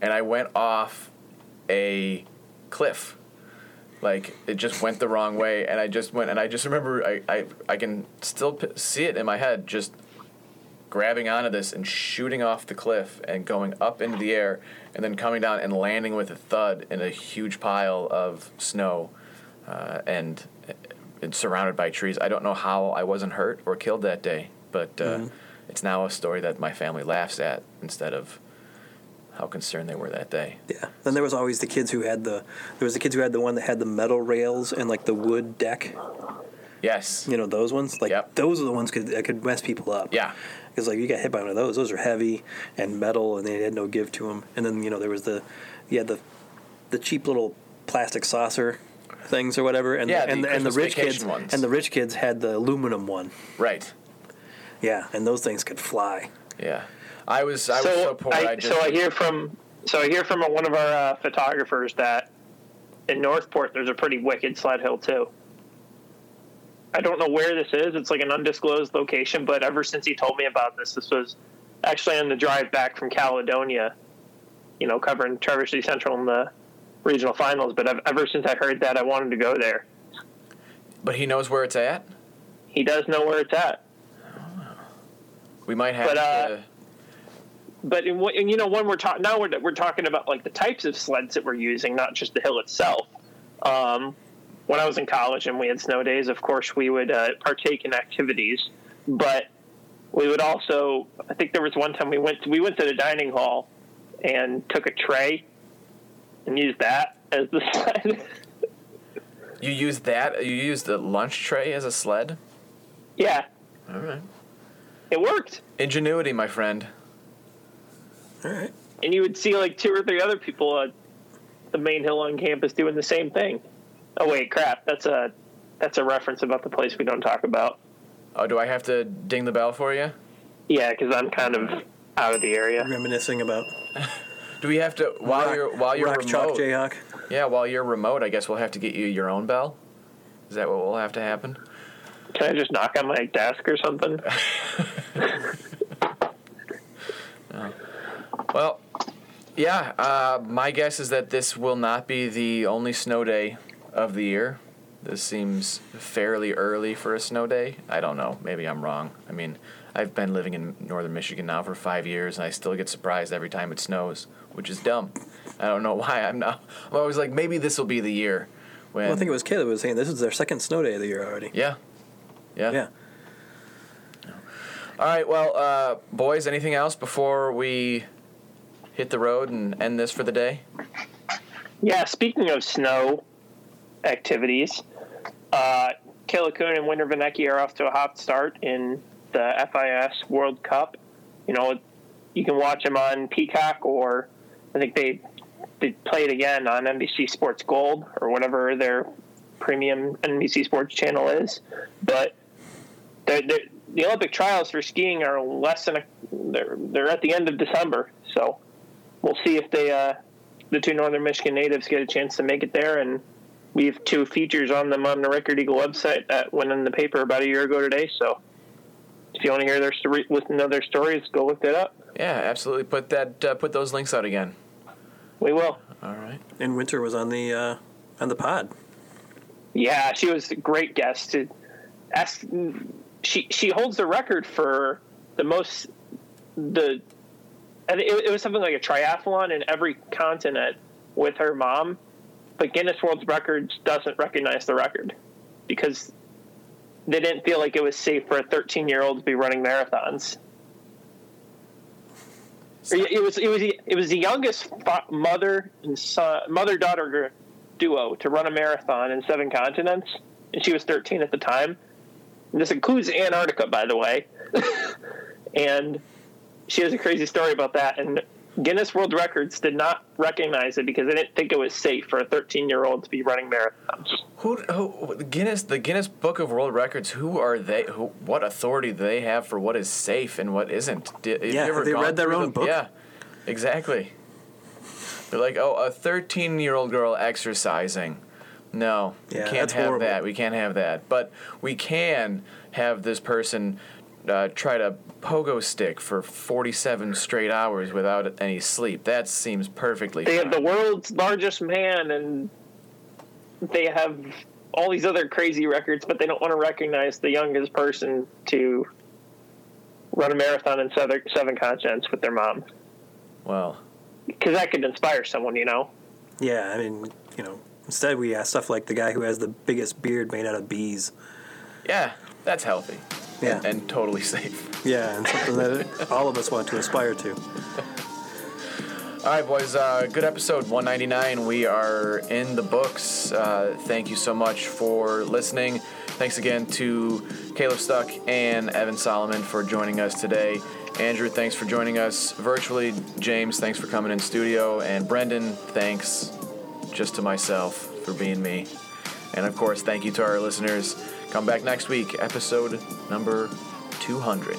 and I went off a cliff like it just went the wrong way and i just went and i just remember i i, I can still p- see it in my head just grabbing onto this and shooting off the cliff and going up into the air and then coming down and landing with a thud in a huge pile of snow uh, and surrounded by trees. I don't know how i wasn't hurt or killed that day but uh, it's now a story that my family laughs at instead of how concerned they were that day yeah. Then there was always the kids who had the there was the kids who had the one that had the metal rails and like the wood deck. yes You know those ones. Like Yep. those are the ones could that could mess people up. yeah Because like you got hit by one of those, those are heavy and metal, and they had no give to them. And then you know there was the, you had the, the cheap little plastic saucer things or whatever, and Yeah, the and, and the rich kids ones. and the rich kids had the aluminum one. right Yeah, and those things could fly. Yeah, I was I was so, poor. I, I, just so I hear from so I hear from one of our uh, photographers that in Northport there's a pretty wicked sled hill too. I don't know where this is. It's like an undisclosed location, but ever since he told me about this, this was actually on the drive back from Caledonia. You know, covering Traverse City Central in the regional finals. But ev- ever since I heard that, I wanted to go there. but he knows where it's at. He does know where it's at. We might have But, uh, to. But in, what- and you know when we're talking now we're, we're talking about like the types of sleds that we're using, not just the hill itself. Um, when I was in college and we had snow days, of course we would uh, partake in activities, but we would also. I think there was one time we went we went to the dining hall and took a tray and used that as the sled. You use that? You use the lunch tray as a sled? yeah, All right. it worked. Ingenuity, my friend. All right. and you would see like two or three other people at the main hill on campus doing the same thing. Oh wait, crap! That's a that's a reference about the place we don't talk about. Oh, do I have to ding the bell for you? Yeah, because I'm kind of out of the area. Reminiscing about Do we have to while rock, you're while you're rock chalk? Jayhawk. Yeah, while you're remote, I guess we'll have to get you your own bell. Is that what will have to happen? Can I just knock on my desk or something? Oh. Well, yeah. Uh, my guess is that this will not be the only snow day of the year. This seems fairly early for a snow day. I don't know. Maybe I'm wrong. I mean, I've been living in northern Michigan now for five years, and I still get surprised every time it snows, which is dumb. I don't know why. I'm not. I'm always like, maybe this will be the year. When Well, I think it was Caleb who was saying this is their second snow day of the year already. yeah, yeah. Yeah. All right. Well, uh, boys, anything else before we hit the road and end this for the day? Yeah. Speaking of snow activities, uh, Kuhn and Winter Vinecki are off to a hot start in the FIS World Cup. You know, you can watch them on Peacock, or I think they they play it again on NBC Sports Gold or whatever their premium NBC Sports channel is. But they're, they're, the Olympic trials for skiing are less than a, they're they're at the end of December, so we'll see if they uh, the two Northern Michigan natives get a chance to make it there. And we have two features on them on the Record Eagle website that went in the paper about a year ago today. So if you want to hear their story, listen to their stories, go look that up. Yeah, absolutely. Put that. Uh, put those links out again. We will. All right. And Winter was on the uh, on the pod. Yeah, she was a great guest. To ask, she she holds the record for the most the, and it, it was something like a triathlon in every continent with her mom, but Guinness World Records doesn't recognize the record because they didn't feel like it was safe for a 13 year old to be running marathons. It was it was it was the youngest mother and son, mother daughter duo to run a marathon in seven continents, and she was 13 at the time. And this includes Antarctica, by the way. and she has a crazy story about that. And Guinness World Records did not recognize it because they didn't think it was safe for a 13 year old to be running marathons. Who, who? Guinness. The Guinness Book of World Records. Who are they? Who? What authority do they have for what is safe and what isn't? Did, have Yeah, you ever have they read their own the- book? Yeah, exactly. They're like, oh, a 13 year old girl exercising. No, Yeah, we can't have horrible. that. We can't have that. But we can have this person uh, try to pogo stick for 47 straight hours without any sleep. That seems perfectly. They have the world's largest man, and they have all these other crazy records, but they don't want to recognize the youngest person to run a marathon in seven, seven continents with their mom. well, Because that could inspire someone, you know? Yeah, I mean, you know, instead we asked stuff like the guy who has the biggest beard made out of bees. yeah, that's healthy. Yeah. And, and totally safe. Yeah, and something that all of us want to aspire to. All right, boys. Uh, good episode 199. We are in the books. Uh, thank you so much for listening. Thanks again to Caleb Stuck and Evan Solomon for joining us today. Andrew, thanks for joining us virtually. James, thanks for coming in studio. And Brendan, thanks just to myself for being me. And of course, thank you to our listeners. Come back next week, episode number 200.